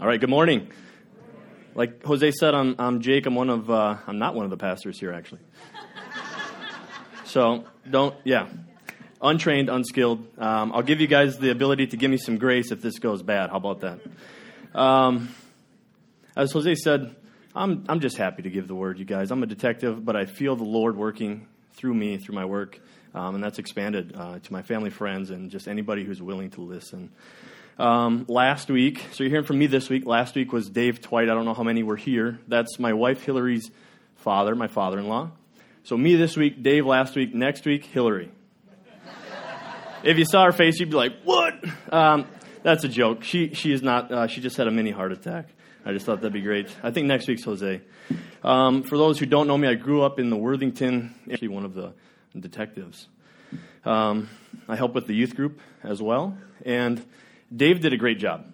All right, good morning. Like Jose said, I'm, I'm Jake. I'm one of, uh, I'm not one of the pastors here, actually. So don't, yeah. Untrained, unskilled. Um, I'll give you guys the ability to give me some grace if this goes bad. How about that? Um, as Jose said, I'm, I'm just happy to give the word, you guys. I'm a detective, but I feel the Lord working through me, through my work, um, and that's expanded uh, to my family, friends, and just anybody who's willing to listen. Um, last week, so you're hearing from me this week. Last week was Dave Twite. I don't know how many were here. That's my wife Hillary's father, my father in law. So me this week, Dave last week, next week, Hillary. if you saw her face, you'd be like, what? Um, that's a joke. She, she is not, uh, she just had a mini heart attack. I just thought that'd be great. I think next week's Jose. Um, for those who don't know me, I grew up in the Worthington, actually one of the detectives. Um, I help with the youth group as well. And Dave did a great job.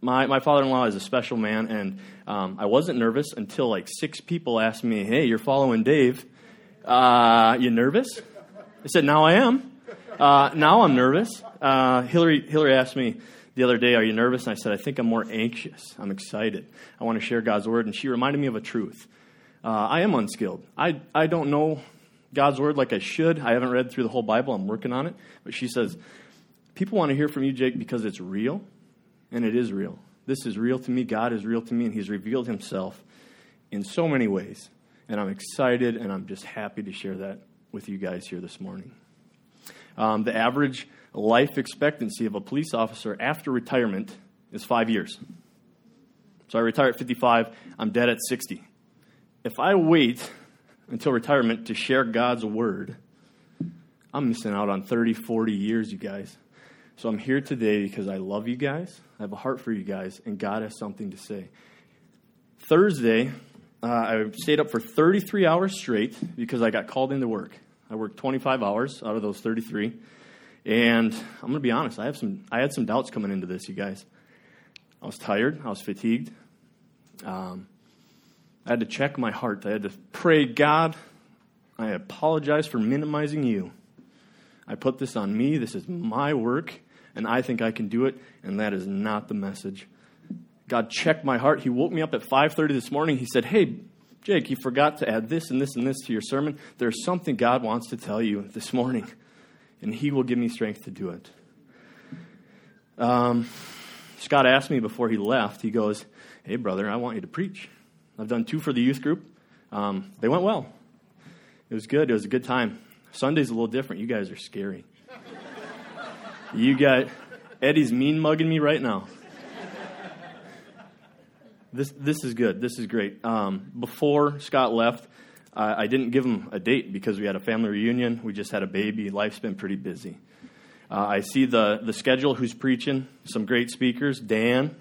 My, my father in law is a special man, and um, I wasn't nervous until like six people asked me, Hey, you're following Dave. Uh, you nervous? I said, Now I am. Uh, now I'm nervous. Uh, Hillary, Hillary asked me the other day, Are you nervous? And I said, I think I'm more anxious. I'm excited. I want to share God's word. And she reminded me of a truth. Uh, I am unskilled. I, I don't know God's word like I should. I haven't read through the whole Bible. I'm working on it. But she says, People want to hear from you, Jake, because it's real, and it is real. This is real to me. God is real to me, and He's revealed Himself in so many ways. And I'm excited, and I'm just happy to share that with you guys here this morning. Um, the average life expectancy of a police officer after retirement is five years. So I retire at 55, I'm dead at 60. If I wait until retirement to share God's word, I'm missing out on 30, 40 years, you guys. So I'm here today because I love you guys. I have a heart for you guys, and God has something to say. Thursday, uh, I stayed up for 33 hours straight because I got called into work. I worked 25 hours out of those 33. And I'm going to be honest, I, have some, I had some doubts coming into this, you guys. I was tired, I was fatigued. Um, I had to check my heart. I had to pray, God, I apologize for minimizing you. I put this on me. This is my work and I think I can do it, and that is not the message. God checked my heart. He woke me up at 5:30 this morning. He said, "Hey, Jake, you forgot to add this and this and this to your sermon. There's something God wants to tell you this morning, and He will give me strength to do it." Um, Scott asked me before he left. He goes, "Hey, brother, I want you to preach. I've done two for the youth group. Um, they went well. It was good. It was a good time. Sunday's a little different. You guys are scary." You got Eddie's mean mugging me right now. This this is good. This is great. Um, before Scott left, I, didn't give him a date because we had a family reunion. We just had a baby. Life's been pretty busy. Uh, I see the the schedule. Who's preaching? Some great speakers. Dan.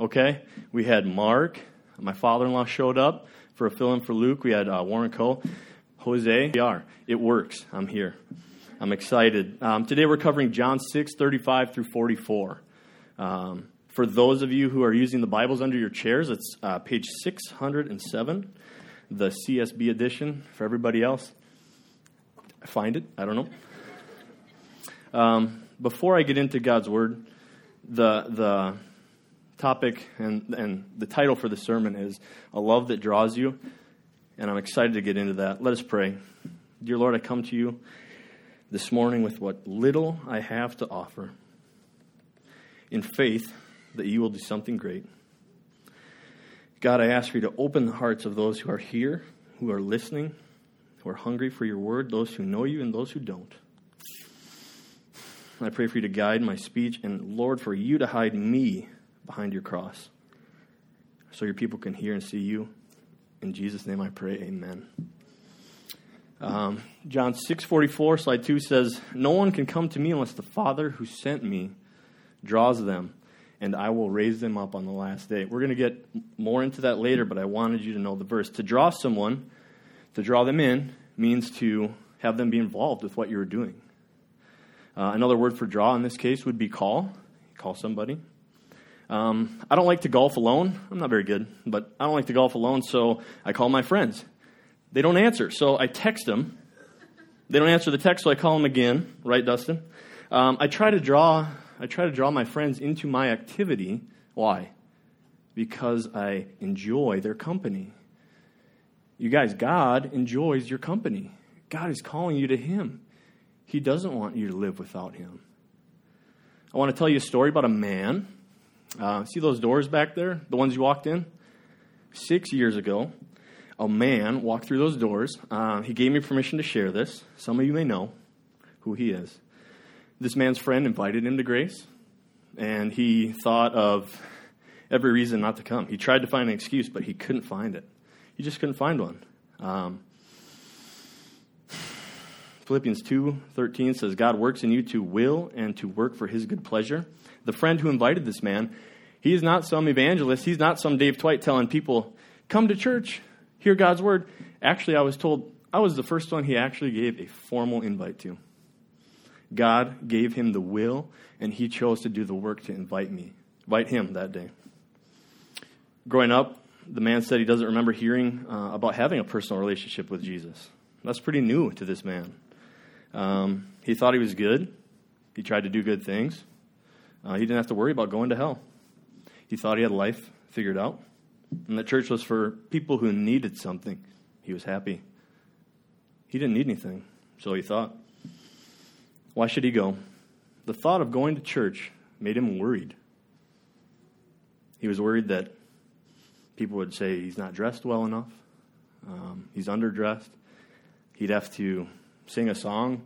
Okay. We had Mark. My father-in-law showed up for a fill-in for Luke. We had uh, Warren Cole. Jose. We are. It works. I'm here. I'm excited. Um, today we're covering John 6, 35 through 44. Um, for those of you who are using the Bibles under your chairs, it's uh, page 607, the CSB edition. For everybody else, find it. I don't know. Um, before I get into God's Word, the, the topic and, and the title for the sermon is A Love That Draws You. And I'm excited to get into that. Let us pray. Dear Lord, I come to you this morning with what little I have to offer in faith that you will do something great. God, I ask for you to open the hearts of those who are here, who are listening, who are hungry for your word, those who know you and those who don't. I pray for you to guide my speech, and Lord, for you to hide me behind your cross so your people can hear and see you. In Jesus' name I pray, amen. Um, John 6:44, slide 2 says, "No one can come to me unless the Father who sent me draws them, and I will raise them up on the last day." We're going to get more into that later, but I wanted you to know the verse. To draw someone, to draw them in, means to have them be involved with what you're doing. Uh, another word for draw in this case would be call. Call somebody. Um, I don't like to golf alone. I'm not very good, but I don't like to golf alone, so I call my friends. They don't answer. So I text them. They don't answer the text, so I call them again. Right, Dustin? Um, I try to draw. I try to draw my friends into my activity. Why? because I enjoy their company. You guys, God enjoys your company. God is calling you to Him. He doesn't want you to live without Him. I want to tell you a story about a man. Uh, see those doors back there? The ones you walked in? Six years ago, a man walked through those doors. Uh, he gave me permission to share this. Some of you may know who he is. This man's friend invited him to Grace, and he thought of every reason not to come. He tried to find an excuse, but he couldn't find it. He just couldn't find one. Um, Philippians 2:13 says God works in you to will and to work for his good pleasure. The friend who invited this man, he is not some evangelist, he's not some Dave Twite telling people, "Come to church, hear God's word." Actually, I was told I was the first one he actually gave a formal invite to. God gave him the will and he chose to do the work to invite me, invite him that day. Growing up, the man said he doesn't remember hearing uh, about having a personal relationship with Jesus. That's pretty new to this man. Um, he thought he was good. He tried to do good things. Uh, he didn't have to worry about going to hell. He thought he had life figured out. And the church was for people who needed something. He was happy. He didn't need anything, so he thought. Why should he go? The thought of going to church made him worried. He was worried that people would say he's not dressed well enough, um, he's underdressed. He'd have to sing a song.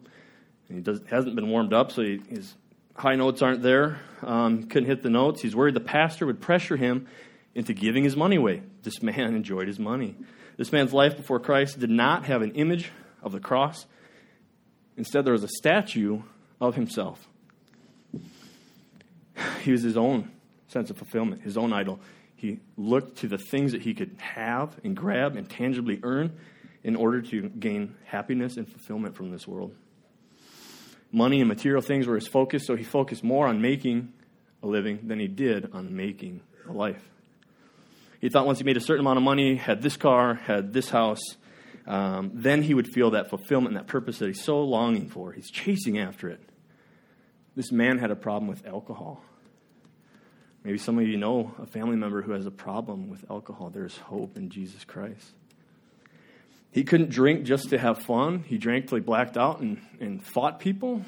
And he does, hasn't been warmed up, so he, his high notes aren't there. Um, couldn't hit the notes. He's worried the pastor would pressure him into giving his money away. This man enjoyed his money. This man's life before Christ did not have an image of the cross. Instead, there was a statue of himself. He was his own sense of fulfillment, his own idol. He looked to the things that he could have and grab and tangibly earn in order to gain happiness and fulfillment from this world. Money and material things were his focus, so he focused more on making a living than he did on making a life. He thought once he made a certain amount of money, had this car, had this house, um, then he would feel that fulfillment and that purpose that he's so longing for. He's chasing after it. This man had a problem with alcohol. Maybe some of you know a family member who has a problem with alcohol. There's hope in Jesus Christ. He couldn't drink just to have fun. He drank till he blacked out and, and fought people,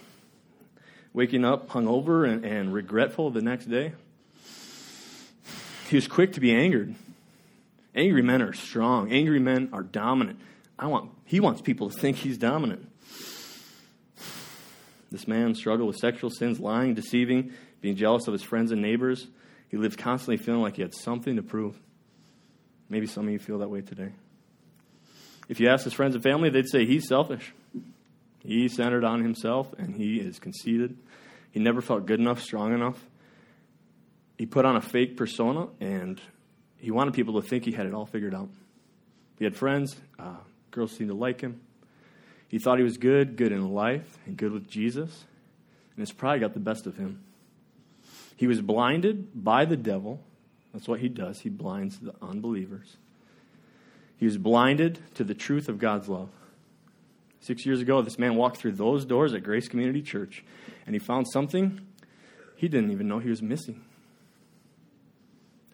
waking up hungover and, and regretful the next day. He was quick to be angered. Angry men are strong. Angry men are dominant. I want, he wants people to think he's dominant. This man struggled with sexual sins, lying, deceiving, being jealous of his friends and neighbors. He lived constantly feeling like he had something to prove. Maybe some of you feel that way today. If you ask his friends and family, they'd say he's selfish. He's centered on himself and he is conceited. He never felt good enough, strong enough. He put on a fake persona and he wanted people to think he had it all figured out. He had friends, uh, girls seemed to like him. He thought he was good, good in life, and good with Jesus, and his pride got the best of him. He was blinded by the devil. That's what he does, he blinds the unbelievers. He was blinded to the truth of God's love. Six years ago, this man walked through those doors at Grace Community Church, and he found something he didn't even know he was missing.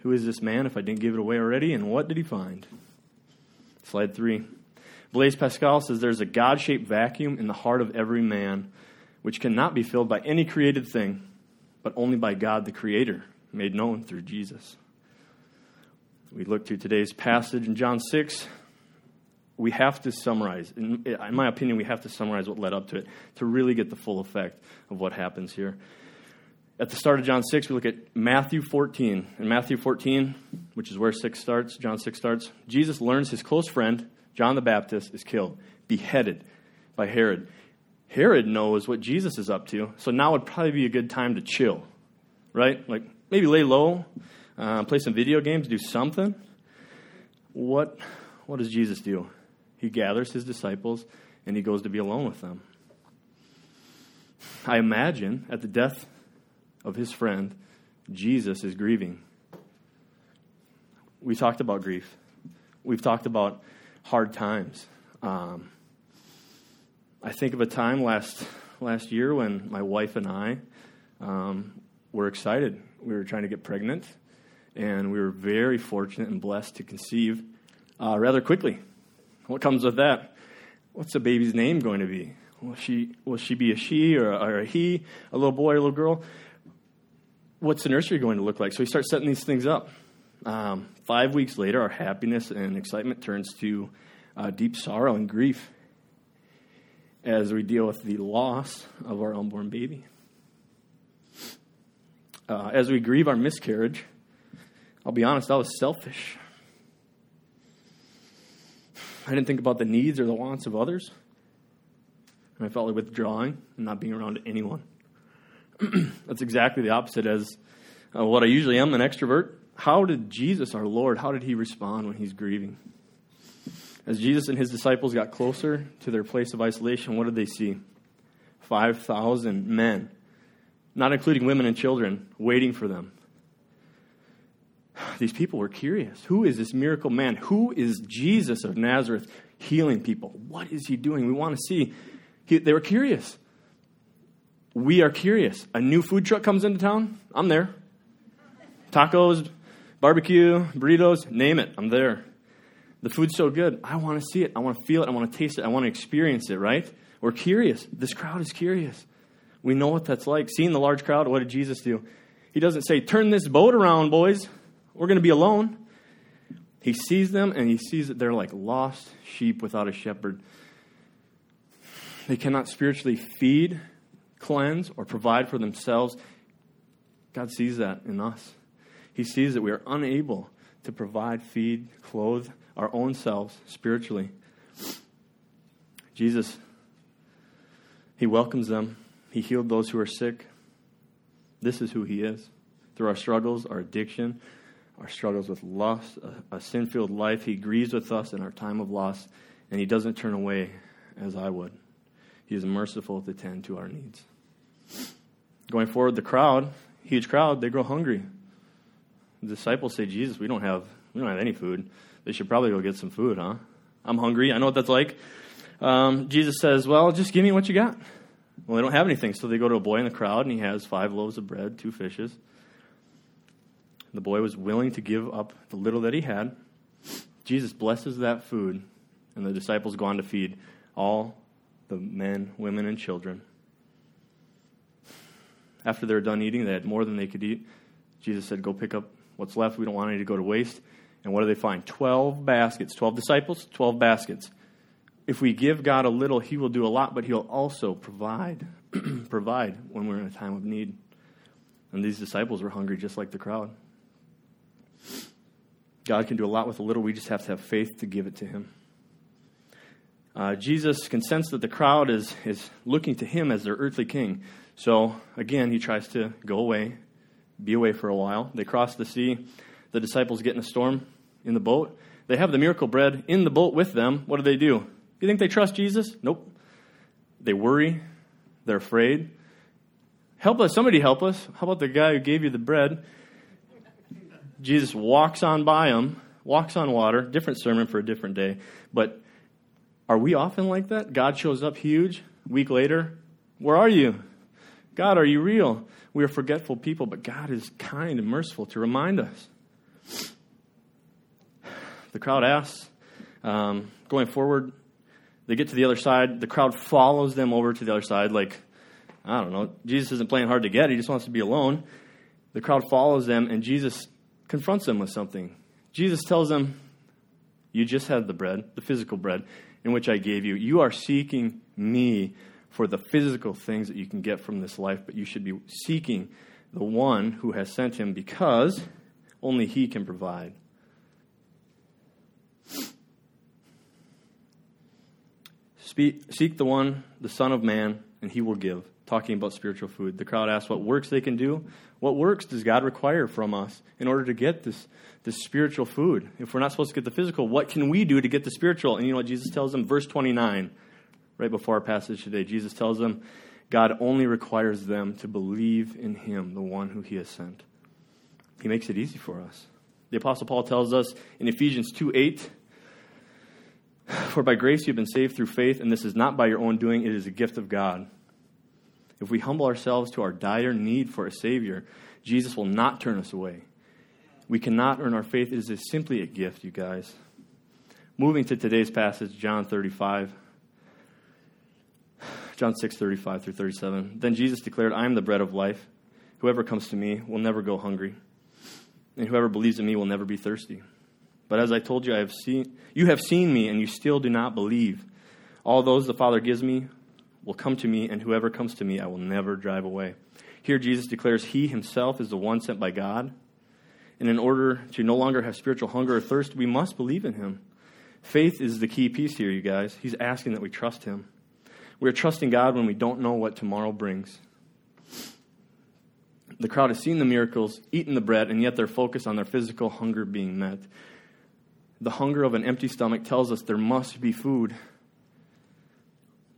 Who is this man, if I didn't give it away already, and what did he find? Slide three. Blaise Pascal says there's a God shaped vacuum in the heart of every man, which cannot be filled by any created thing, but only by God the Creator, made known through Jesus we look to today's passage in John 6, we have to summarize. In, in, my opinion, we have to summarize what led up to it to really get the full effect of what happens here. At the start of John 6, we look at Matthew 14. In Matthew 14, which is where 6 starts, John 6 starts, Jesus learns his close friend, John the Baptist, is killed, beheaded by Herod. Herod knows what Jesus is up to, so now would probably be a good time to chill, right? Like maybe lay low, uh, play some video games, do something. What, what does Jesus do? He gathers his disciples and he goes to be alone with them. I imagine at the death of his friend, Jesus is grieving. We talked about grief. We've talked about hard times. Um, I think of a time last last year when my wife and I um, were excited. We were trying to get pregnant, and we were very fortunate and blessed to conceive uh, rather quickly. What comes with that? What's the baby's name going to be? Will she, will she be a she or a, or a he, a little boy or a little girl? What's the nursery going to look like? So we start setting these things up. Um, five weeks later, our happiness and excitement turns to uh, deep sorrow and grief as we deal with the loss of our unborn baby. Uh, as we grieve our miscarriage, I'll be honest, I was selfish. I didn't think about the needs or the wants of others. And I felt like withdrawing and not being around anyone. That's exactly the opposite as uh, what I usually am an extrovert. How did Jesus, our Lord, how did he respond when he's grieving? As Jesus and his disciples got closer to their place of isolation, what did they see? 5,000 men, not including women and children, waiting for them. These people were curious. Who is this miracle man? Who is Jesus of Nazareth healing people? What is he doing? We want to see. He, they were curious. We are curious. A new food truck comes into town, I'm there. Tacos, barbecue, burritos, name it, I'm there. The food's so good. I want to see it. I want to feel it. I want to taste it. I want to experience it, right? We're curious. This crowd is curious. We know what that's like. Seeing the large crowd, what did Jesus do? He doesn't say, Turn this boat around, boys. We're going to be alone. He sees them and he sees that they're like lost sheep without a shepherd. They cannot spiritually feed, cleanse, or provide for themselves. God sees that in us. He sees that we are unable to provide, feed, clothe, our own selves spiritually. Jesus, He welcomes them. He healed those who are sick. This is who He is. Through our struggles, our addiction, our struggles with lust, a, a sin filled life, He grieves with us in our time of loss, and He doesn't turn away as I would. He is merciful to tend to our needs. Going forward, the crowd, huge crowd, they grow hungry. The disciples say, Jesus, we don't have, we don't have any food they should probably go get some food, huh? I'm hungry. I know what that's like. Um, Jesus says, Well, just give me what you got. Well, they don't have anything, so they go to a boy in the crowd, and he has five loaves of bread, two fishes. The boy was willing to give up the little that he had. Jesus blesses that food, and the disciples go on to feed all the men, women, and children. After they were done eating, they had more than they could eat. Jesus said, Go pick up what's left. We don't want any to go to waste. And what do they find? 12 baskets. 12 disciples, 12 baskets. If we give God a little, He will do a lot, but He'll also provide. provide when we're in a time of need. And these disciples were hungry just like the crowd. God can do a lot with a little. We just have to have faith to give it to Him. Uh, Jesus can sense that the crowd is, is looking to Him as their earthly king. So, again, He tries to go away, be away for a while. They cross the sea. The disciples get in a storm in the boat. They have the miracle bread in the boat with them. What do they do? You think they trust Jesus? Nope. They worry. They're afraid. Help us. Somebody help us. How about the guy who gave you the bread? Jesus walks on by them, walks on water. Different sermon for a different day. But are we often like that? God shows up huge. week later, where are you? God, are you real? We are forgetful people, but God is kind and merciful to remind us. The crowd asks. Um, going forward, they get to the other side. The crowd follows them over to the other side. Like, I don't know. Jesus isn't playing hard to get. He just wants to be alone. The crowd follows them, and Jesus confronts them with something. Jesus tells them, You just had the bread, the physical bread, in which I gave you. You are seeking me for the physical things that you can get from this life, but you should be seeking the one who has sent him because only he can provide. Seek the one, the Son of Man, and he will give. Talking about spiritual food. The crowd asks what works they can do. What works does God require from us in order to get this, this spiritual food? If we're not supposed to get the physical, what can we do to get the spiritual? And you know what Jesus tells them? Verse 29, right before our passage today, Jesus tells them God only requires them to believe in him, the one who he has sent. He makes it easy for us. The Apostle Paul tells us in Ephesians 2 8, For by grace you've been saved through faith, and this is not by your own doing, it is a gift of God. If we humble ourselves to our dire need for a Savior, Jesus will not turn us away. We cannot earn our faith. It is simply a gift, you guys. Moving to today's passage, John 35. John 6, 35 through 37. Then Jesus declared, I am the bread of life. Whoever comes to me will never go hungry, and whoever believes in me will never be thirsty. But as I told you, I have seen, you have seen me, and you still do not believe. All those the Father gives me will come to me, and whoever comes to me, I will never drive away. Here, Jesus declares he himself is the one sent by God. And in order to no longer have spiritual hunger or thirst, we must believe in him. Faith is the key piece here, you guys. He's asking that we trust him. We are trusting God when we don't know what tomorrow brings. The crowd has seen the miracles, eaten the bread, and yet they're focused on their physical hunger being met. The hunger of an empty stomach tells us there must be food.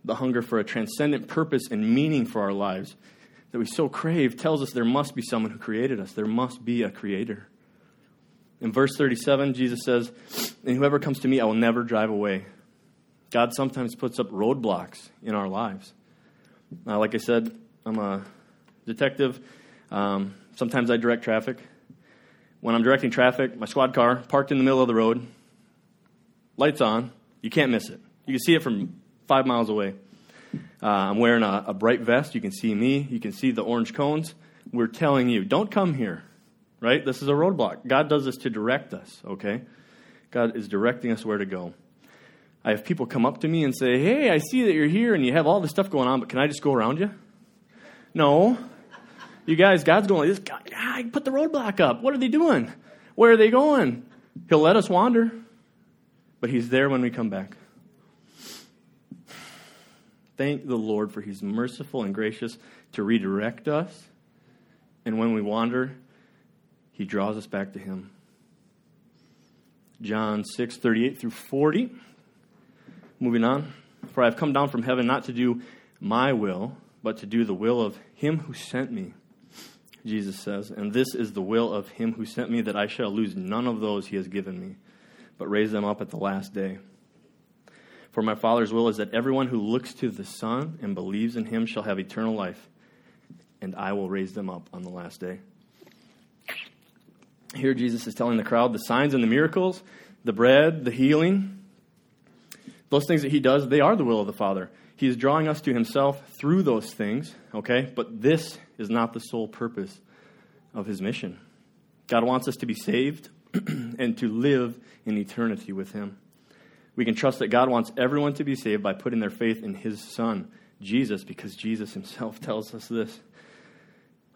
The hunger for a transcendent purpose and meaning for our lives that we so crave tells us there must be someone who created us. There must be a creator. In verse 37, Jesus says, And whoever comes to me, I will never drive away. God sometimes puts up roadblocks in our lives. Uh, like I said, I'm a detective. Um, sometimes I direct traffic. When I'm directing traffic, my squad car parked in the middle of the road, lights on, you can't miss it. You can see it from five miles away. Uh, I'm wearing a, a bright vest. You can see me. You can see the orange cones. We're telling you, don't come here, right? This is a roadblock. God does this to direct us, okay? God is directing us where to go. I have people come up to me and say, Hey, I see that you're here and you have all this stuff going on, but can I just go around you? No. You guys, God's going like this. God, put the roadblock up. What are they doing? Where are they going? He'll let us wander, but He's there when we come back. Thank the Lord for He's merciful and gracious to redirect us. And when we wander, He draws us back to Him. John 6, 38 through 40. Moving on. For I have come down from heaven not to do my will, but to do the will of Him who sent me. Jesus says, And this is the will of Him who sent me, that I shall lose none of those He has given me, but raise them up at the last day. For my Father's will is that everyone who looks to the Son and believes in him shall have eternal life, and I will raise them up on the last day. Here, Jesus is telling the crowd the signs and the miracles, the bread, the healing, those things that he does, they are the will of the Father. He is drawing us to himself through those things, okay? But this is not the sole purpose of his mission. God wants us to be saved and to live in eternity with him. We can trust that God wants everyone to be saved by putting their faith in his Son, Jesus, because Jesus himself tells us this.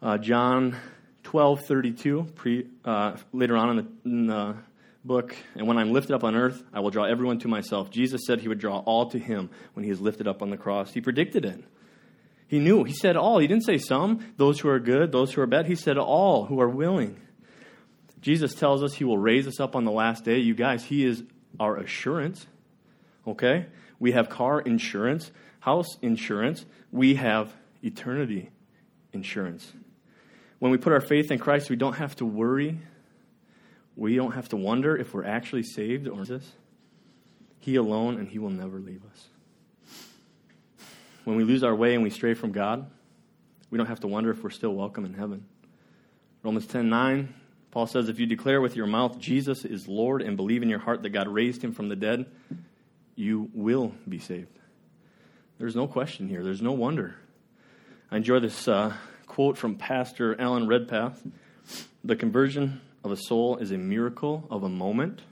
Uh, John 12, 32, pre, uh, later on in the, in the book, and when I'm lifted up on earth, I will draw everyone to myself. Jesus said he would draw all to him when he is lifted up on the cross. He predicted it. He knew. He said all. He didn't say some, those who are good, those who are bad. He said all who are willing. Jesus tells us he will raise us up on the last day. You guys, he is our assurance. Okay? We have car insurance, house insurance, we have eternity insurance. When we put our faith in Christ, we don't have to worry. We don't have to wonder if we're actually saved or this. He alone, and He will never leave us. When we lose our way and we stray from God, we don't have to wonder if we're still welcome in heaven. Romans 10 9 Paul says, If you declare with your mouth Jesus is Lord and believe in your heart that God raised him from the dead, you will be saved. There's no question here. There's no wonder. I enjoy this uh, quote from Pastor Alan Redpath The conversion of a soul is a miracle of a moment.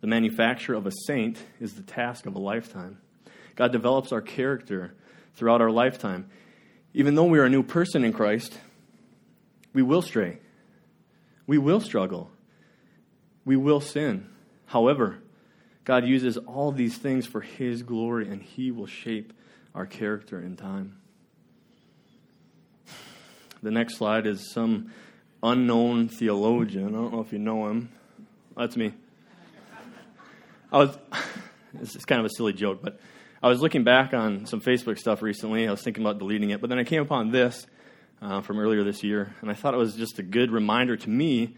The manufacture of a saint is the task of a lifetime. God develops our character throughout our lifetime. Even though we are a new person in Christ, we will stray. We will struggle. We will sin. However, God uses all these things for His glory, and He will shape our character in time. The next slide is some unknown theologian. I don't know if you know him. That's me. I was. This is kind of a silly joke, but I was looking back on some Facebook stuff recently. I was thinking about deleting it, but then I came upon this uh, from earlier this year, and I thought it was just a good reminder to me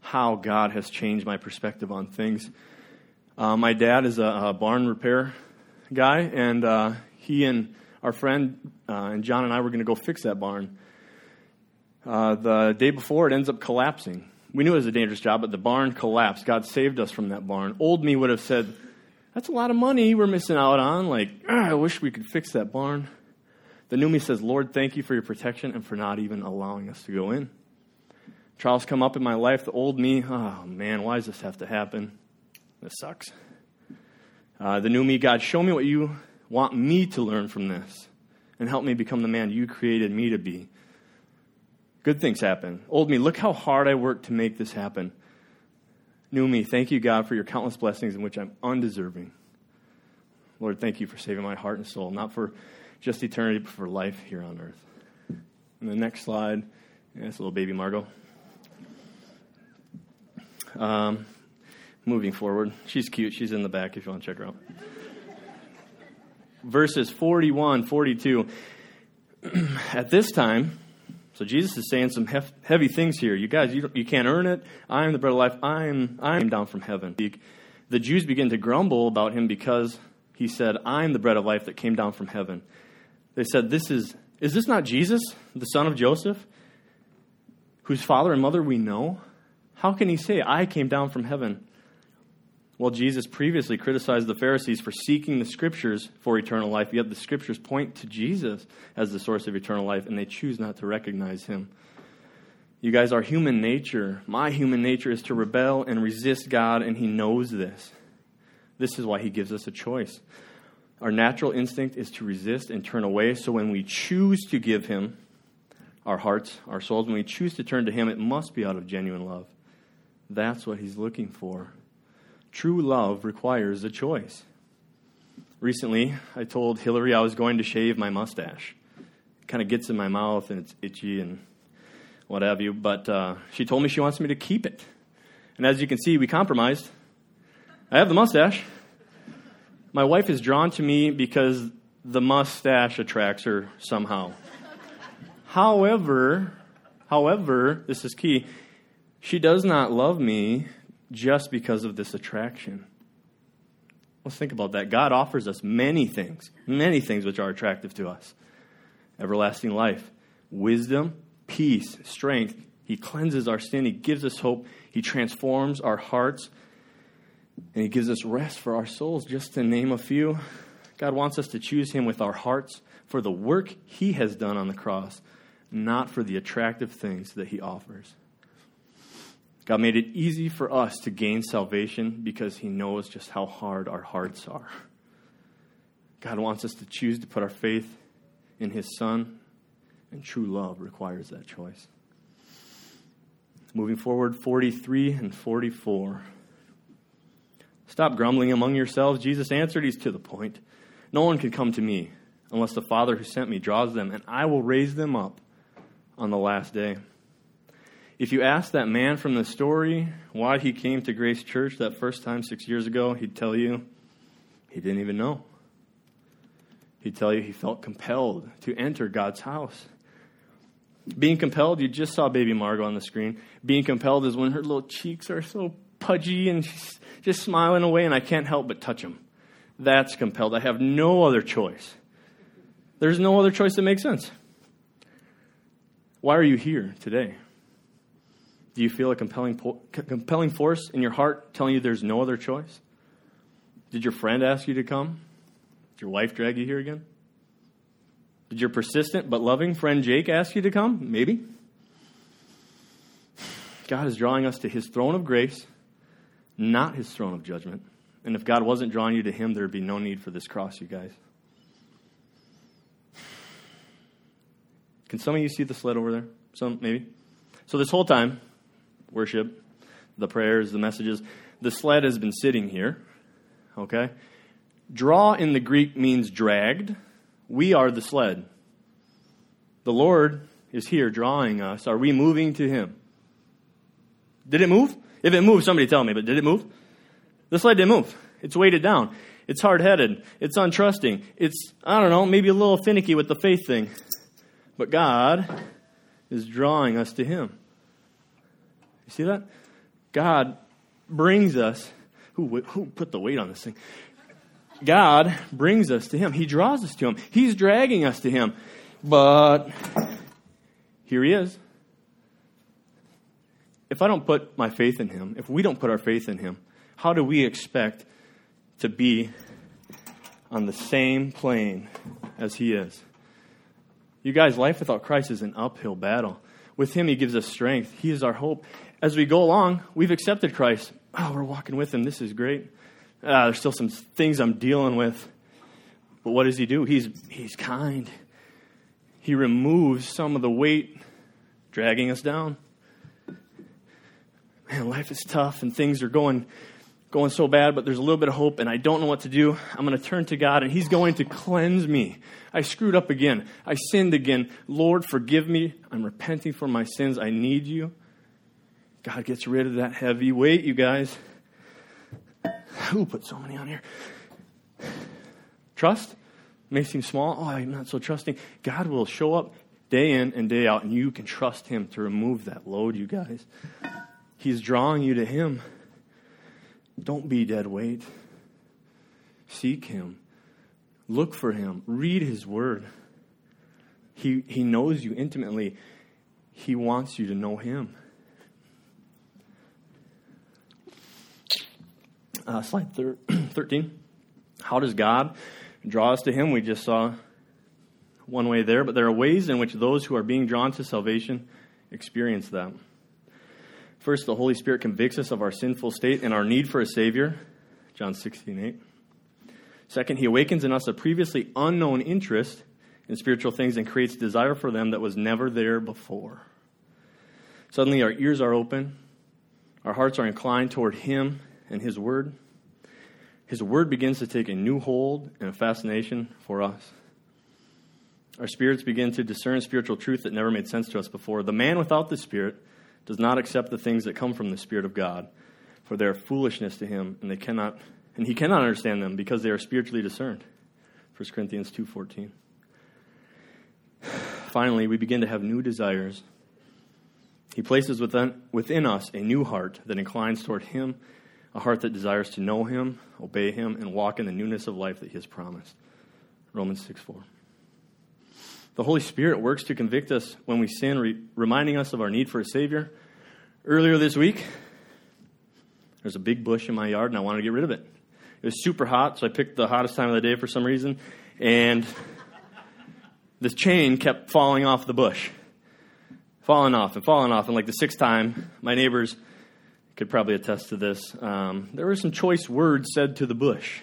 how God has changed my perspective on things. Uh, my dad is a, a, barn repair guy, and uh, he and our friend uh, and John and I were going to go fix that barn. Uh, the day before, it ends up collapsing. we knew it was a dangerous job, but the barn collapsed. God saved us from that barn. Old me would have said, That's a lot of money we're missing out on. Like, I wish we could fix that barn. The new me says, Lord, thank you for your protection and for not even allowing us to go in. Trials come up in my life. The old me, oh man, why does this have to happen? This sucks. Uh, the new me, God, show me what you want me to learn from this and help me become the man you created me to be. Good things happen. Old me, look how hard I worked to make this happen. New me, thank you, God, for your countless blessings in which I'm undeserving. Lord, thank you for saving my heart and soul, not for just eternity, but for life here on earth. And the next slide, yeah, it's little baby Margot. Um, moving forward, she's cute. She's in the back if you want to check her out. Verses 41, 42. At this time, so Jesus is saying some hef- heavy things here. You guys, you, you can't earn it. I am the bread of life. I am, I am down from heaven. The Jews begin to grumble about him because he said, I am the bread of life that came down from heaven. They said, This is, is this not Jesus, the son of Joseph, whose father and mother we know? How can he say, I came down from heaven? Well, Jesus previously criticized the Pharisees for seeking the scriptures for eternal life, yet the scriptures point to Jesus as the source of eternal life, and they choose not to recognize him. You guys, our human nature, my human nature, is to rebel and resist God, and he knows this. This is why he gives us a choice. Our natural instinct is to resist and turn away. So when we choose to give Him our hearts, our souls, when we choose to turn to Him, it must be out of genuine love. That's what He's looking for. True love requires a choice. Recently, I told Hillary I was going to shave my mustache. It kind of gets in my mouth and it's itchy and what have you, but uh, she told me she wants me to keep it. And as you can see, we compromised. I have the mustache. My wife is drawn to me because the mustache attracts her somehow. however, however, this is key, she does not love me just because of this attraction. Let's think about that. God offers us many things, many things which are attractive to us everlasting life, wisdom, peace, strength. He cleanses our sin, He gives us hope, He transforms our hearts and He gives us rest for our souls, just to name a few. God wants us to choose Him with our hearts for the work He has done on the cross, not for the attractive things that He offers. God made it easy for us to gain salvation because He knows just how hard our hearts are. God wants us to choose to put our faith in His Son, and true love requires that choice. Moving forward, 43 and 44. Stop grumbling among yourselves. Jesus answered, He's to the point. No one can come to me unless the Father who sent me draws them, and I will raise them up on the last day. If you ask that man from the story why he came to Grace Church that first time six years ago, he'd tell you he didn't even know. He'd tell you he felt compelled to enter God's house. Being compelled, you just saw baby Margot on the screen. Being compelled is when her little cheeks are so pudgy and she's just smiling away, and I can't help but touch him. That's compelled. I have no other choice. There's no other choice that makes sense. Why are you here today? Do you feel a compelling, compelling force in your heart telling you there's no other choice? Did your friend ask you to come? Did your wife drag you here again? Did your persistent but loving friend Jake ask you to come? Maybe. God is drawing us to his throne of grace not his throne of judgment. And if God wasn't drawing you to him, there would be no need for this cross, you guys. Can some of you see the sled over there? Some, maybe? So, this whole time, worship, the prayers, the messages, the sled has been sitting here. Okay? Draw in the Greek means dragged. We are the sled. The Lord is here drawing us. Are we moving to Him? Did it move? If it moved, somebody tell me, but did it move? The sled didn't move. It's weighted down. It's hard headed. It's untrusting. It's, I don't know, maybe a little finicky with the faith thing. But God is drawing us to Him. You see that? God brings us. Who, who put the weight on this thing? God brings us to Him. He draws us to Him. He's dragging us to Him. But here He is. if I don't put my faith in him, if we don't put our faith in him, how do we expect to be on the same plane as he is? You guys, life without Christ is an uphill battle. With him, he gives us strength. He is our hope. As we go along, we've accepted Christ. Oh, we're walking with him. This is great. Uh, there's still some things I'm dealing with. But what does he do? He's, he's kind. He removes some of the weight dragging us down. Man, life is tough and things are going going so bad, but there's a little bit of hope and I don't know what to do. I'm going to turn to God and He's going to cleanse me. I screwed up again. I sinned again. Lord, forgive me. I'm repenting for my sins. I need you. God gets rid of that heavy weight, you guys. Who put so many on here? Trust may seem small. Oh, I'm not so trusting. God will show up day in and day out, and you can trust Him to remove that load, you guys. He's drawing you to Him. Don't be dead weight. Seek Him. Look for Him. Read His Word. He, he knows you intimately. He wants you to know Him. Uh, slide thir- 13. How does God draw us to Him? We just saw one way there, but there are ways in which those who are being drawn to salvation experience that. First, the Holy Spirit convicts us of our sinful state and our need for a Savior. John 16, 8. Second, He awakens in us a previously unknown interest in spiritual things and creates desire for them that was never there before. Suddenly, our ears are open, our hearts are inclined toward Him and His Word. His Word begins to take a new hold and a fascination for us. Our spirits begin to discern spiritual truth that never made sense to us before. The man without the Spirit does not accept the things that come from the Spirit of God, for they are foolishness to him, and they cannot and he cannot understand them because they are spiritually discerned. 1 Corinthians 2:14. Finally, we begin to have new desires. He places within, within us a new heart that inclines toward him a heart that desires to know him, obey him, and walk in the newness of life that he has promised. Romans 6 4. The Holy Spirit works to convict us when we sin, re- reminding us of our need for a Savior. Earlier this week, there's a big bush in my yard, and I wanted to get rid of it. It was super hot, so I picked the hottest time of the day for some reason, and this chain kept falling off the bush. Falling off and falling off, and like the sixth time, my neighbors could probably attest to this. Um, there were some choice words said to the bush,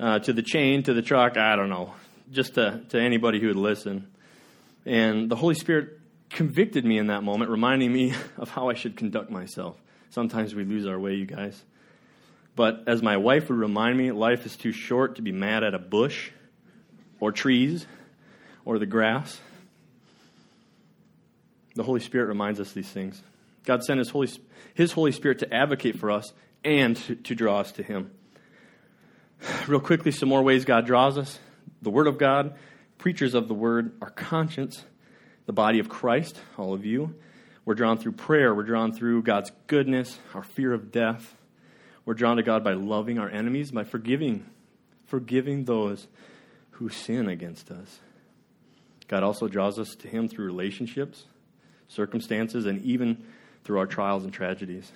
uh, to the chain, to the truck. I don't know, just to, to anybody who would listen. And the Holy Spirit convicted me in that moment, reminding me of how I should conduct myself. Sometimes we lose our way, you guys. But as my wife would remind me, life is too short to be mad at a bush or trees or the grass. The Holy Spirit reminds us these things. God sent His Holy, His Holy Spirit to advocate for us and to, to draw us to Him. Real quickly, some more ways God draws us the Word of God, preachers of the Word, our conscience, the body of Christ, all of you. We're drawn through prayer, we're drawn through God's goodness, our fear of death. We're drawn to God by loving our enemies, by forgiving, forgiving those who sin against us. God also draws us to Him through relationships, circumstances, and even through our trials and tragedies.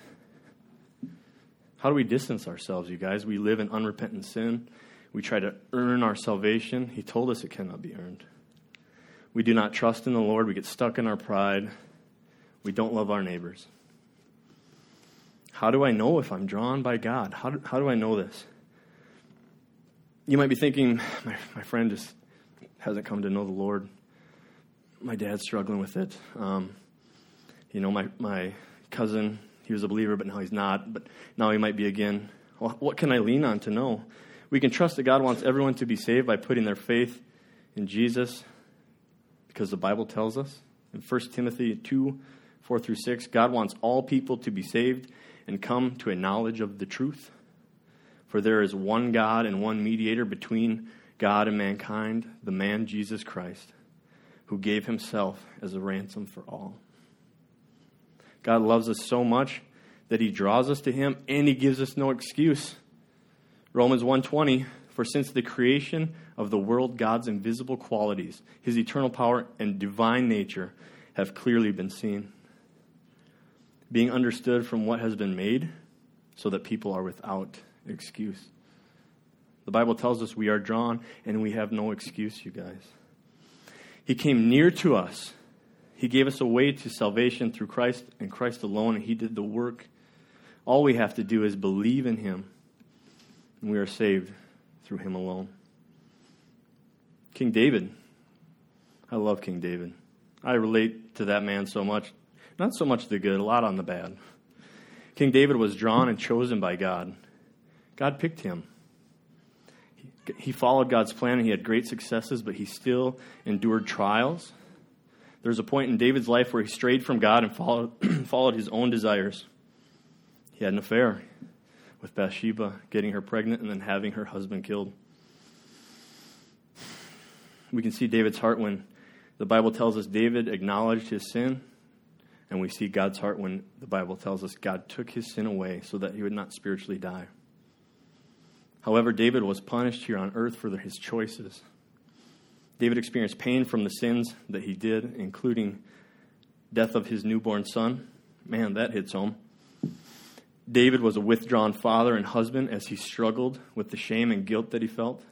How do we distance ourselves, you guys? We live in unrepentant sin. We try to earn our salvation. He told us it cannot be earned. We do not trust in the Lord. We get stuck in our pride. We don't love our neighbors. How do I know if I'm drawn by God? How do, how do I know this? You might be thinking, my, my friend just hasn't come to know the Lord. My dad's struggling with it. Um, you know, my, my cousin, he was a believer, but now he's not. But now he might be again. Well, what can I lean on to know? We can trust that God wants everyone to be saved by putting their faith in Jesus because the Bible tells us in 1 Timothy 2 4 through 6, God wants all people to be saved and come to a knowledge of the truth. For there is one God and one mediator between God and mankind, the man Jesus Christ, who gave himself as a ransom for all. God loves us so much that he draws us to him and he gives us no excuse. Romans 1:20 For since the creation of the world God's invisible qualities, his eternal power and divine nature have clearly been seen. being understood from what has been made, so that people are without excuse. The Bible tells us we are drawn and we have no excuse, you guys. He came near to us. He gave us a way to salvation through Christ and Christ alone, and He did the work. All we have to do is believe in Him, and we are saved through Him alone. King David. I love King David. I relate to that man so much. Not so much the good, a lot on the bad. King David was drawn and chosen by God. God picked him. He followed God's plan and he had great successes, but he still endured trials. There was a point in David's life where he strayed from God and followed, followed his own desires. He had an affair with Bathsheba, getting her pregnant and then having her husband killed. We can see David's heart when the Bible tells us David acknowledged his sin, and we see God's heart when the Bible tells us God took his sin away so that he would not spiritually die. However, David was punished here on earth for his choices. David experienced pain from the sins that he did, including death of his newborn son. Man, that hits home. David was a withdrawn father and husband as he struggled with the shame and guilt that he felt.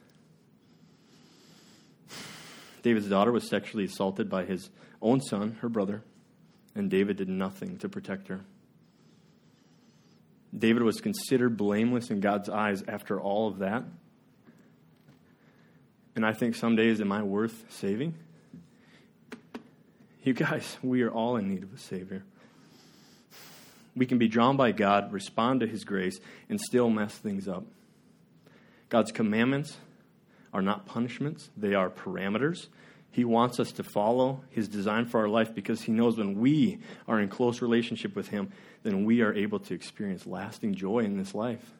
David's daughter was sexually assaulted by his own son, her brother, and David did nothing to protect her. David was considered blameless in God's eyes after all of that. And I think some days, am I worth saving? You guys, we are all in need of a Savior. We can be drawn by God, respond to His grace, and still mess things up. God's commandments are not punishments, they are parameters. He wants us to follow His design for our life because He knows when we are in close relationship with Him, then we are able to experience lasting joy in this life.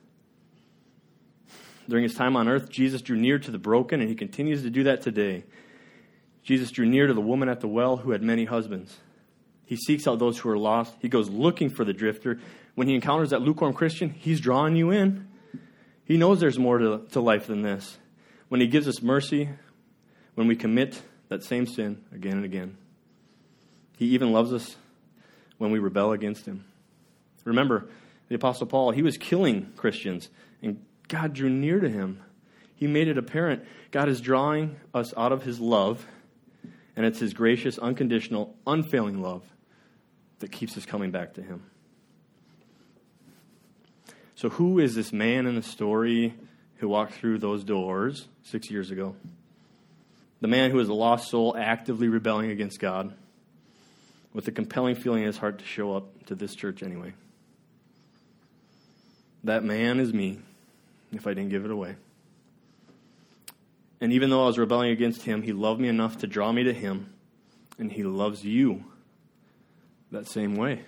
During his time on earth, Jesus drew near to the broken, and he continues to do that today. Jesus drew near to the woman at the well who had many husbands. He seeks out those who are lost. He goes looking for the drifter. When he encounters that lukewarm Christian, he's drawing you in. He knows there's more to, to life than this. When he gives us mercy, when we commit that same sin again and again, he even loves us when we rebel against him. Remember, the Apostle Paul, he was killing Christians, and God drew near to him. He made it apparent God is drawing us out of his love, and it's his gracious, unconditional, unfailing love that keeps us coming back to him. So, who is this man in the story who walked through those doors six years ago? The man who is a lost soul actively rebelling against God with a compelling feeling in his heart to show up to this church anyway. That man is me if I didn't give it away. And even though I was rebelling against him, he loved me enough to draw me to him, and he loves you that same way.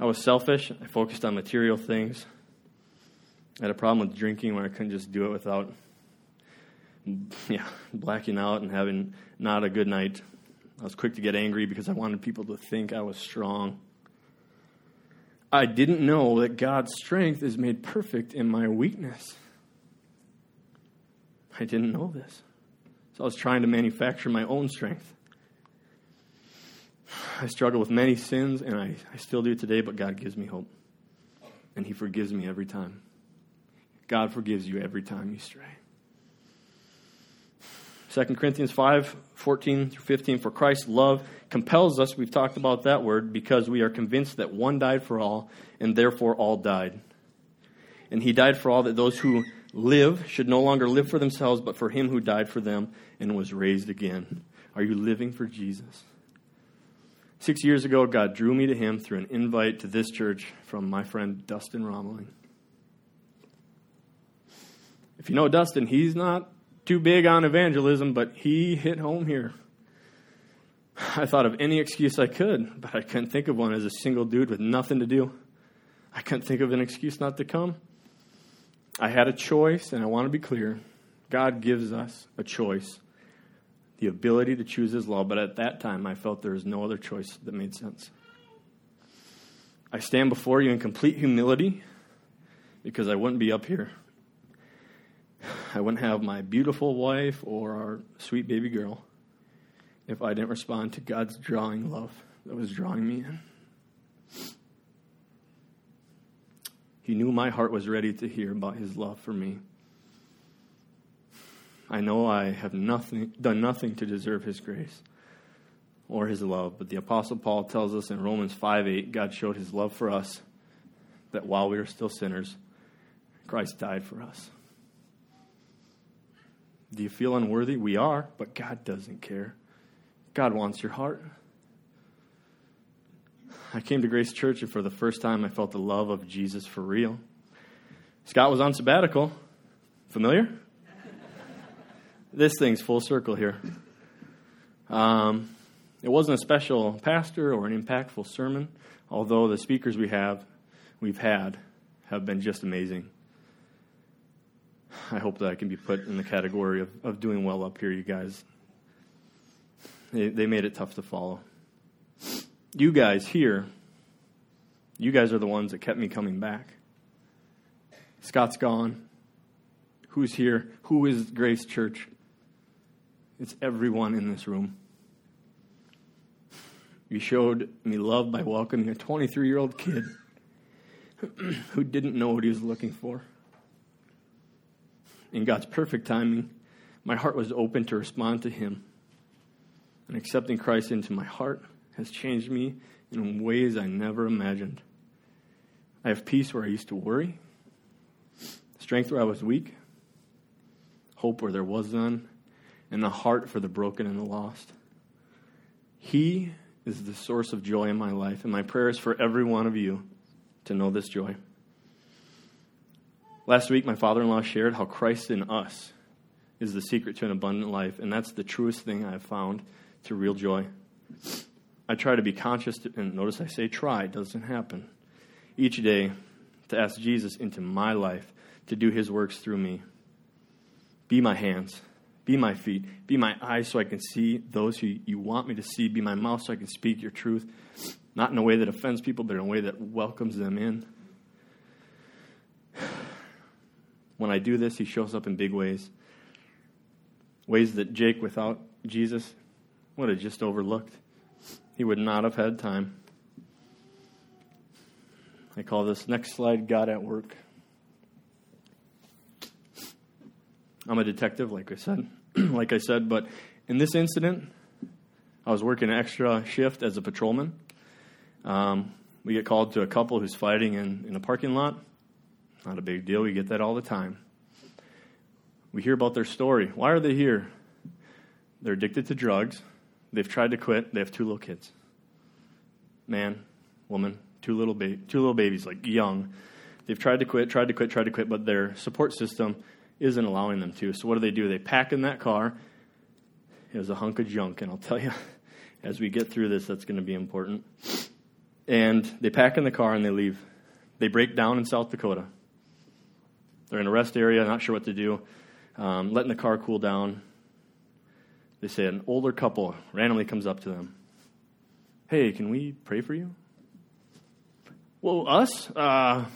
I was selfish. I focused on material things. I had a problem with drinking where I couldn't just do it without yeah, blacking out and having not a good night. I was quick to get angry because I wanted people to think I was strong. I didn't know that God's strength is made perfect in my weakness. I didn't know this. So I was trying to manufacture my own strength. I struggle with many sins, and I, I still do today, but God gives me hope. And He forgives me every time. God forgives you every time you stray. 2 Corinthians 5 14 through 15. For Christ's love compels us, we've talked about that word, because we are convinced that one died for all, and therefore all died. And he died for all that those who live should no longer live for themselves, but for him who died for them and was raised again. Are you living for Jesus? Six years ago, God drew me to him through an invite to this church from my friend Dustin Romeling. If you know Dustin, he's not too big on evangelism, but he hit home here. I thought of any excuse I could, but I couldn't think of one as a single dude with nothing to do. I couldn't think of an excuse not to come. I had a choice, and I want to be clear God gives us a choice, the ability to choose His law, but at that time I felt there was no other choice that made sense. I stand before you in complete humility because I wouldn't be up here I wouldn't have my beautiful wife or our sweet baby girl if I didn't respond to God's drawing love that was drawing me in. He knew my heart was ready to hear about his love for me. I know I have nothing, done nothing to deserve his grace or his love, but the Apostle Paul tells us in Romans 5 8, God showed his love for us that while we were still sinners, Christ died for us. Do you feel unworthy? We are, but God doesn't care. God wants your heart. I came to Grace Church, and for the first time, I felt the love of Jesus for real. Scott was on sabbatical. Familiar? this thing's full circle here. Um, it wasn't a special pastor or an impactful sermon, although the speakers we have, we've had, have been just amazing. I hope that I can be put in the category of, of doing well up here, you guys. They, they made it tough to follow. You guys here, you guys are the ones that kept me coming back. Scott's gone. Who's here? Who is Grace Church? It's everyone in this room. You showed me love by welcoming a 23 year old kid who didn't know what he was looking for in God's perfect timing, my heart was open to respond to Him. And accepting Christ into my heart has changed me in ways I never imagined. I have peace where I used to worry, strength where I was weak, hope where there was none, and a heart for the broken and the lost. He is the source of joy in my life, and my prayer is for every one of you to know this joy. Last week, my father in law shared how Christ in us is the secret to an abundant life, and that's the truest thing I've found to real joy. I try to be conscious, to, and notice I say try, it doesn't happen, each day to ask Jesus into my life to do his works through me. Be my hands, be my feet, be my eyes so I can see those who you want me to see, be my mouth so I can speak your truth, not in a way that offends people, but in a way that welcomes them in. When I do this, he shows up in big ways. Ways that Jake, without Jesus, would have just overlooked. He would not have had time. I call this next slide God at work. I'm a detective, like I said. like I said, but in this incident, I was working an extra shift as a patrolman. Um, we get called to a couple who's fighting in, in a parking lot. Not a big deal. We get that all the time. We hear about their story. Why are they here? They're addicted to drugs. They've tried to quit. They have two little kids. Man, woman, two little ba- two little babies, like young. They've tried to quit, tried to quit, tried to quit, but their support system isn't allowing them to. So what do they do? They pack in that car. It was a hunk of junk, and I'll tell you, as we get through this, that's going to be important. And they pack in the car and they leave. They break down in South Dakota. They're in a rest area, not sure what to do, um, letting the car cool down. They say an older couple randomly comes up to them. Hey, can we pray for you? Well, us? Uh,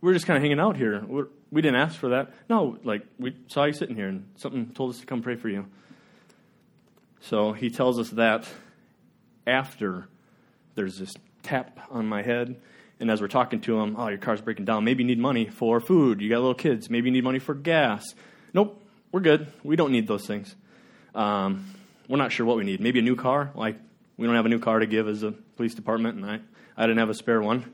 we're just kind of hanging out here. We're, we did not ask for that. No, like, we saw you sitting here and something told us to come pray for you. So he tells us that after there's this tap on my head and as we're talking to them, oh, your car's breaking down. Maybe you need money for food. You got little kids. Maybe you need money for gas. Nope, we're good. We don't need those things. Um, we're not sure what we need. Maybe a new car. Like we don't have a new car to give as a police department, and I, I didn't have a spare one.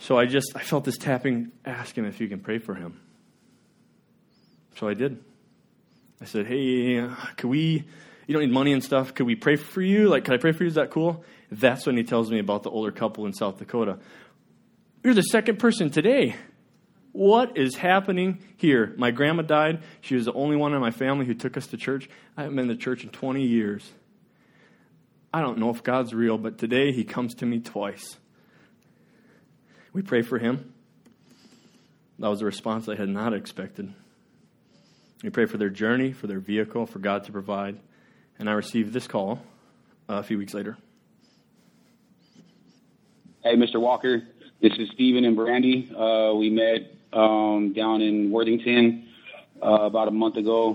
So I just I felt this tapping. Ask him if you can pray for him. So I did. I said, "Hey, could we? You don't need money and stuff. Could we pray for you? Like, could I pray for you? Is that cool?" That's when he tells me about the older couple in South Dakota. You're the second person today. What is happening here? My grandma died. She was the only one in my family who took us to church. I haven't been to church in 20 years. I don't know if God's real, but today he comes to me twice. We pray for him. That was a response I had not expected. We pray for their journey, for their vehicle, for God to provide. And I received this call uh, a few weeks later. Hey, Mr. Walker. This is Stephen and Brandy. Uh, we met um, down in Worthington uh, about a month ago.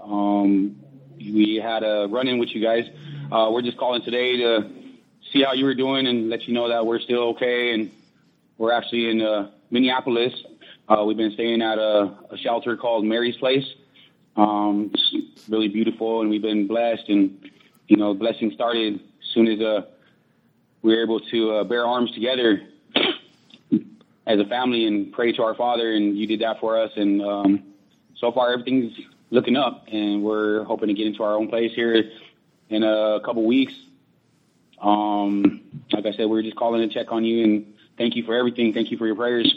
Um, we had a run in with you guys. Uh, we're just calling today to see how you were doing and let you know that we're still okay and we're actually in uh, Minneapolis. Uh, we've been staying at a, a shelter called Mary's Place. Um, it's really beautiful, and we've been blessed. And you know, blessing started as soon as uh, we were able to uh, bear arms together as a family and pray to our Father. And you did that for us. And um, so far, everything's looking up, and we're hoping to get into our own place here in a couple weeks. Um, like I said, we are just calling to check on you and thank you for everything. Thank you for your prayers,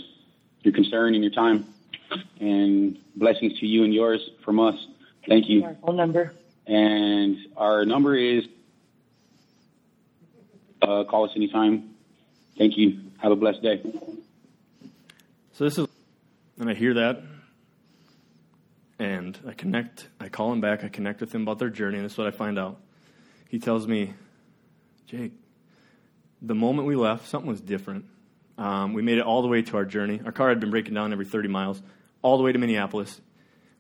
your concern, and your time. And blessings to you and yours from us. Thank you. Our phone number. And our number is uh, call us anytime. Thank you. Have a blessed day. So this is, and I hear that, and I connect. I call him back. I connect with him about their journey, and this is what I find out. He tells me, Jake, the moment we left, something was different. Um, we made it all the way to our journey. Our car had been breaking down every 30 miles, all the way to Minneapolis.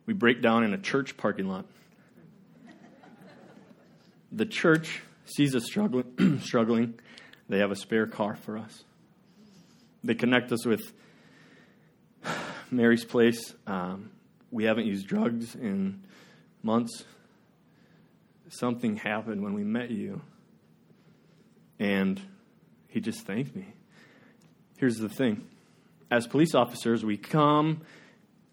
We break down in a church parking lot. The church sees us struggling, struggling. They have a spare car for us. They connect us with Mary's Place. Um, we haven't used drugs in months. Something happened when we met you. And he just thanked me. Here's the thing as police officers, we come,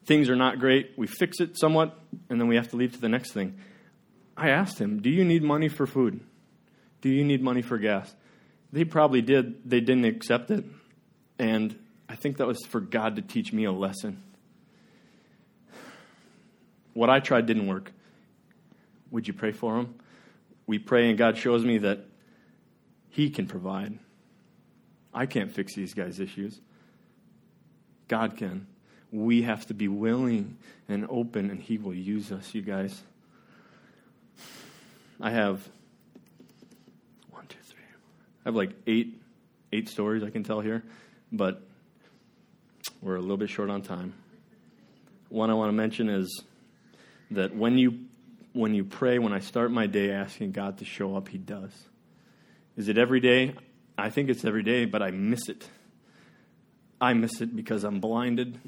things are not great, we fix it somewhat, and then we have to leave to the next thing. I asked him, Do you need money for food? Do you need money for gas? They probably did. They didn't accept it. And I think that was for God to teach me a lesson. What I tried didn't work. Would you pray for him? We pray, and God shows me that He can provide. I can't fix these guys' issues. God can. We have to be willing and open, and He will use us, you guys. I have. I have like eight, eight stories I can tell here, but we're a little bit short on time. One I want to mention is that when you when you pray, when I start my day asking God to show up, He does. Is it every day? I think it's every day, but I miss it. I miss it because I'm blinded.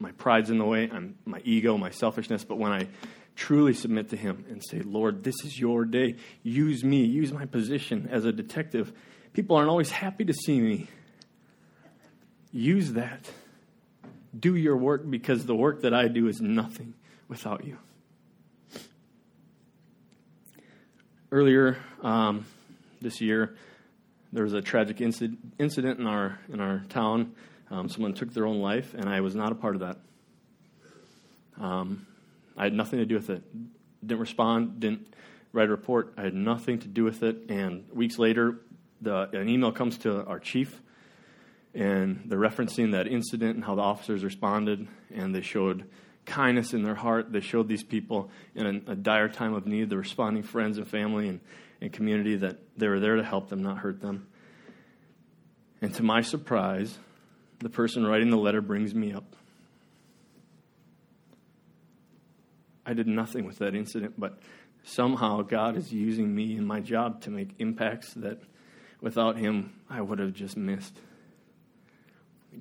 My pride's in the way. I'm my ego, my selfishness. But when I truly submit to Him and say, Lord, this is your day. Use me. Use my position as a detective. People aren't always happy to see me. Use that. Do your work because the work that I do is nothing without you. Earlier um, this year, there was a tragic incident, in our in our town. Um, someone took their own life, and I was not a part of that. Um, I had nothing to do with it. Didn't respond. Didn't write a report. I had nothing to do with it. And weeks later, the, an email comes to our chief, and they're referencing that incident and how the officers responded, and they showed kindness in their heart. They showed these people in a, a dire time of need, the responding friends and family and, and community, that they were there to help them, not hurt them. And to my surprise, the person writing the letter brings me up. I did nothing with that incident, but somehow God is using me in my job to make impacts that without Him I would have just missed.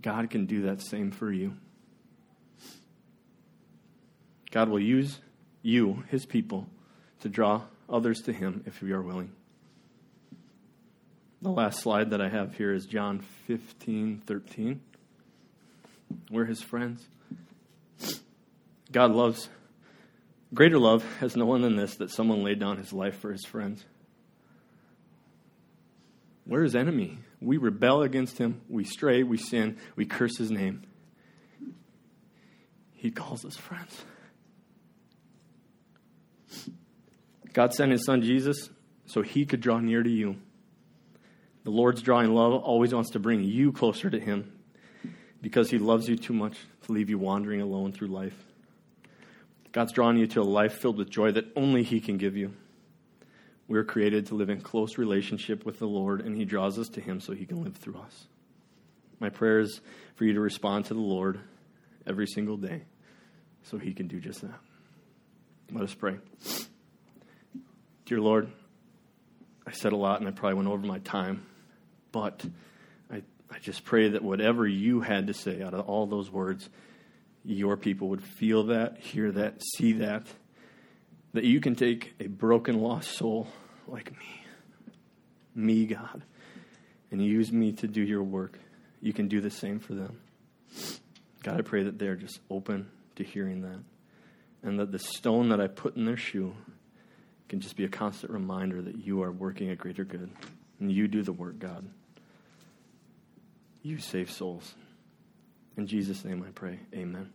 God can do that same for you. God will use you, His people, to draw others to Him if we are willing. The last slide that I have here is John 15 13. We're His friends. God loves Greater love has no one than this that someone laid down his life for his friends. We're his enemy. We rebel against him. We stray. We sin. We curse his name. He calls us friends. God sent his son Jesus so he could draw near to you. The Lord's drawing love always wants to bring you closer to him because he loves you too much to leave you wandering alone through life. God's drawing you to a life filled with joy that only He can give you. We're created to live in close relationship with the Lord, and He draws us to Him so He can live through us. My prayer is for you to respond to the Lord every single day so He can do just that. Let us pray. Dear Lord, I said a lot and I probably went over my time, but I, I just pray that whatever you had to say out of all those words, your people would feel that, hear that, see that. That you can take a broken, lost soul like me, me, God, and use me to do your work. You can do the same for them. God, I pray that they're just open to hearing that. And that the stone that I put in their shoe can just be a constant reminder that you are working a greater good. And you do the work, God. You save souls. In Jesus' name I pray. Amen.